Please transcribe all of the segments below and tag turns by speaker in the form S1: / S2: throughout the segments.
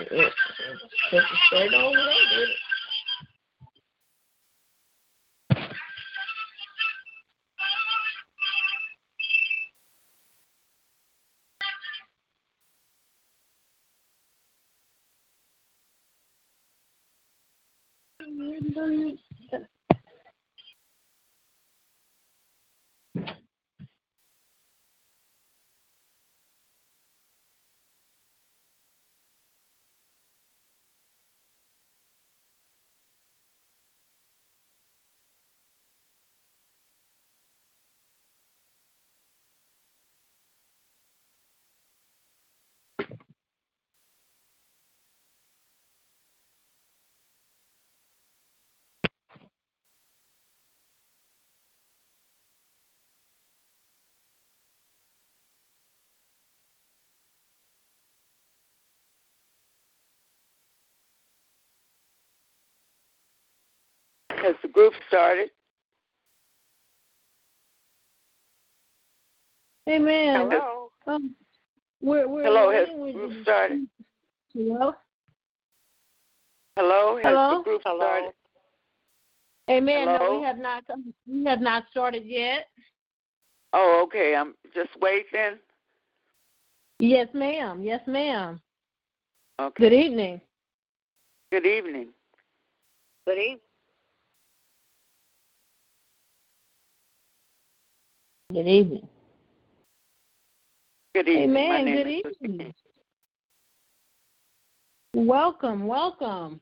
S1: It, it, straight over there, did?
S2: Has the group started?
S1: Amen.
S2: Hello.
S1: Um, we're, we're
S2: Hello, has the group
S1: you.
S2: started?
S1: Hello?
S2: Hello, has
S1: Hello?
S2: the group started?
S1: Amen. No,
S2: Hello?
S1: we have not we have not started yet.
S2: Oh, okay. I'm just waiting.
S1: Yes, ma'am. Yes, ma'am.
S2: Okay.
S1: Good evening.
S2: Good evening.
S3: Good evening.
S1: Good evening.
S2: Good evening. My
S1: Amen.
S2: name
S1: Good
S2: is Sister
S1: evening.
S2: King.
S1: Welcome, welcome.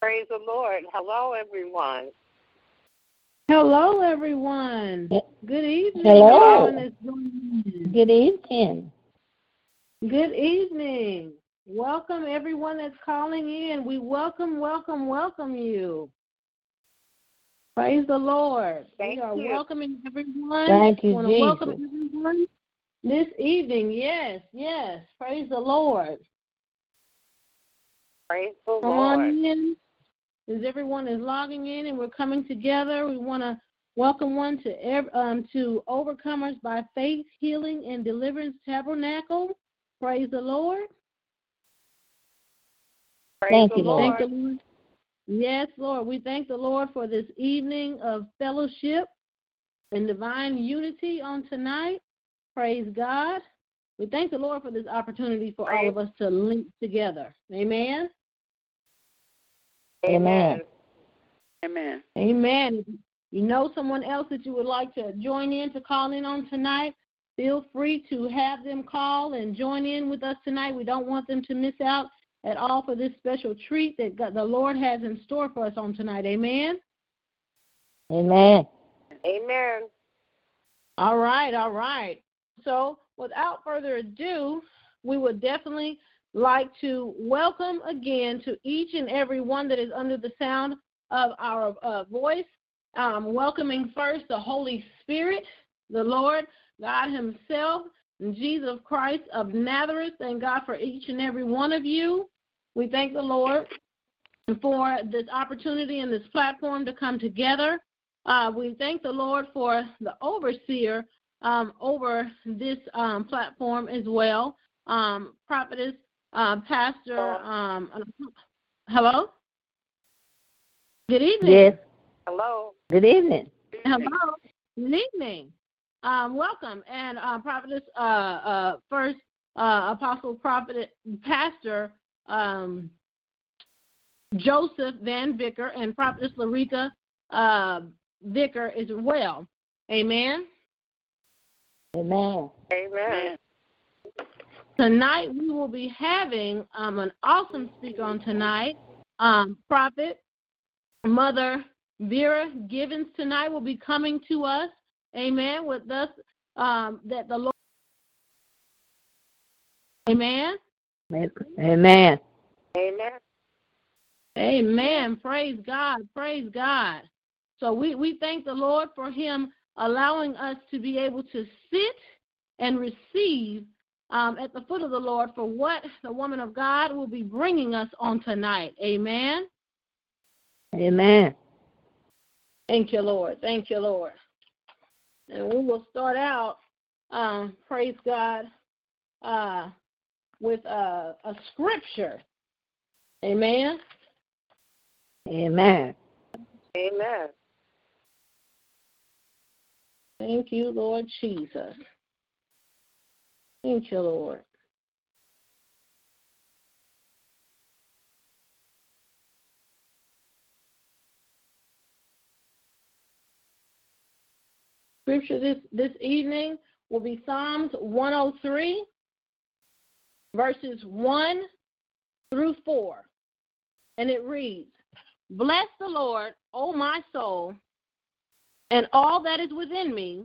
S3: Praise the Lord. Hello, everyone.
S1: Hello, everyone. Good evening.
S4: Hello.
S1: everyone that's.
S4: Good evening.
S1: Good evening. Welcome, everyone that's calling in. We welcome, welcome, welcome you. Praise the Lord.
S3: Thank
S1: we are
S3: you.
S1: welcoming everyone.
S4: Thank you,
S1: want to welcome everyone this evening. Yes, yes. Praise the Lord.
S3: Praise the
S1: Come
S3: Lord.
S1: on in. As everyone is logging in and we're coming together, we want to welcome one to um, to Overcomers by Faith Healing and Deliverance Tabernacle. Praise the Lord.
S3: Praise
S4: Thank
S3: the
S4: you, Lord.
S1: Thank the Lord. Yes, Lord. We thank the Lord for this evening of fellowship and divine unity on tonight. Praise God. We thank the Lord for this opportunity for all of us to link together. Amen.
S4: Amen.
S2: Amen.
S1: Amen. If you know someone else that you would like to join in to call in on tonight, feel free to have them call and join in with us tonight. We don't want them to miss out at all for this special treat that God, the Lord has in store for us on tonight. Amen.
S4: Amen.
S3: Amen.
S1: All right, all right. So, without further ado, we would definitely like to welcome again to each and every one that is under the sound of our uh, voice. Um, welcoming first the Holy Spirit, the Lord, God Himself, and Jesus Christ of Nazareth. Thank God for each and every one of you. We thank the Lord for this opportunity and this platform to come together. Uh, we thank the Lord for the overseer um, over this um, platform as well, um, prophetess, uh, pastor. Um, hello. Good evening.
S4: Yes.
S3: Hello.
S4: Good evening.
S1: Hello. Good evening. Um, welcome. And uh, prophetess, uh, uh, first uh, apostle, prophet, pastor um, Joseph Van Vicker and prophetess Larita uh, Vicker as well. Amen.
S4: Amen.
S3: Amen.
S1: Tonight we will be having um, an awesome speaker on tonight. Um, Prophet Mother Vera Givens tonight will be coming to us. Amen. With us um, that the Lord. Amen.
S4: Amen.
S3: Amen.
S1: Amen. Praise God. Praise God. So we, we thank the Lord for Him allowing us to be able to sit and receive um, at the foot of the Lord for what the woman of God will be bringing us on tonight. Amen.
S4: Amen.
S1: Thank you, Lord. Thank you, Lord. And we will start out, um, praise God, uh, with a, a scripture. Amen.
S4: Amen.
S3: Amen.
S1: Thank you, Lord Jesus. Thank you, Lord. Scripture this, this evening will be Psalms 103, verses 1 through 4. And it reads Bless the Lord, O my soul, and all that is within me.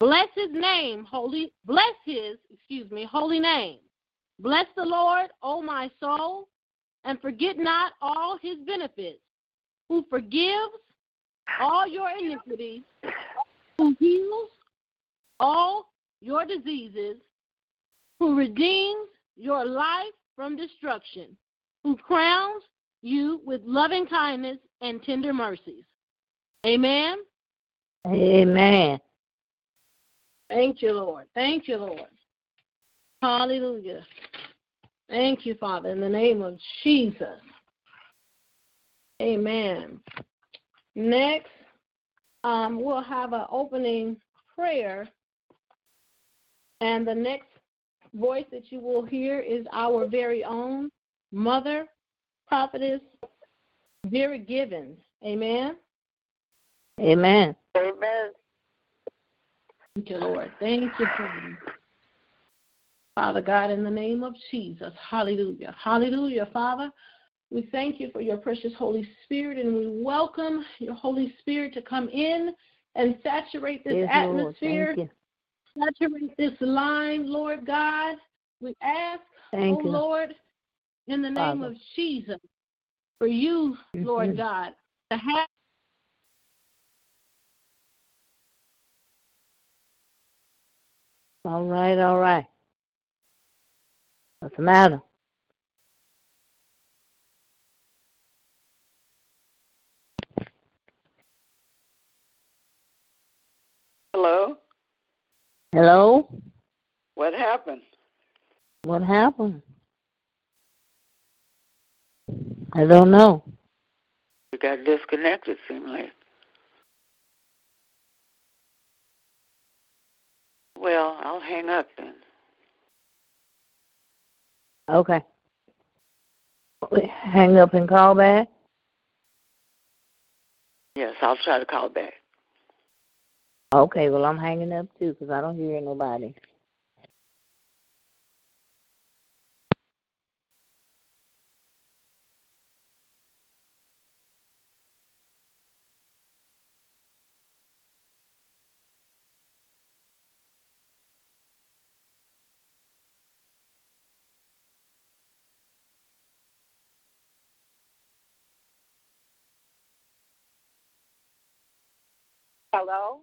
S1: Bless his name, holy bless his, excuse me, holy name. Bless the Lord, O my soul, and forget not all his benefits, who forgives all your iniquities, who heals all your diseases, who redeems your life from destruction, who crowns you with loving kindness and tender mercies. Amen.
S4: Amen.
S1: Thank you, Lord. Thank you, Lord. Hallelujah. Thank you, Father, in the name of Jesus. Amen. Next, um, we'll have an opening prayer. And the next voice that you will hear is our very own mother, prophetess, Vera Givens. Amen.
S4: Amen.
S3: Amen.
S1: Thank you, Lord. Thank you, Father. Father God, in the name of Jesus. Hallelujah. Hallelujah, Father. We thank you for your precious Holy Spirit, and we welcome your Holy Spirit to come in and saturate this
S4: Yes,
S1: atmosphere, saturate this line, Lord God. We ask,
S4: Thank
S1: oh
S4: you.
S1: Lord, in the name
S4: Father.
S1: of Jesus, for you, Lord
S4: Mhm.
S1: God, to have
S4: All right, all right. What's the matter?
S2: Hello?
S4: Hello?
S2: What happened?
S4: What happened? I don't know.
S2: You got disconnected, seemed like. Well, I'll hang up then.
S4: Okay. Hang up and call back?
S2: Yes, I'll try to call back.
S4: Okay, well, I'm hanging up too because I don't hear nobody.
S3: Hello?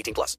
S5: 18 plus.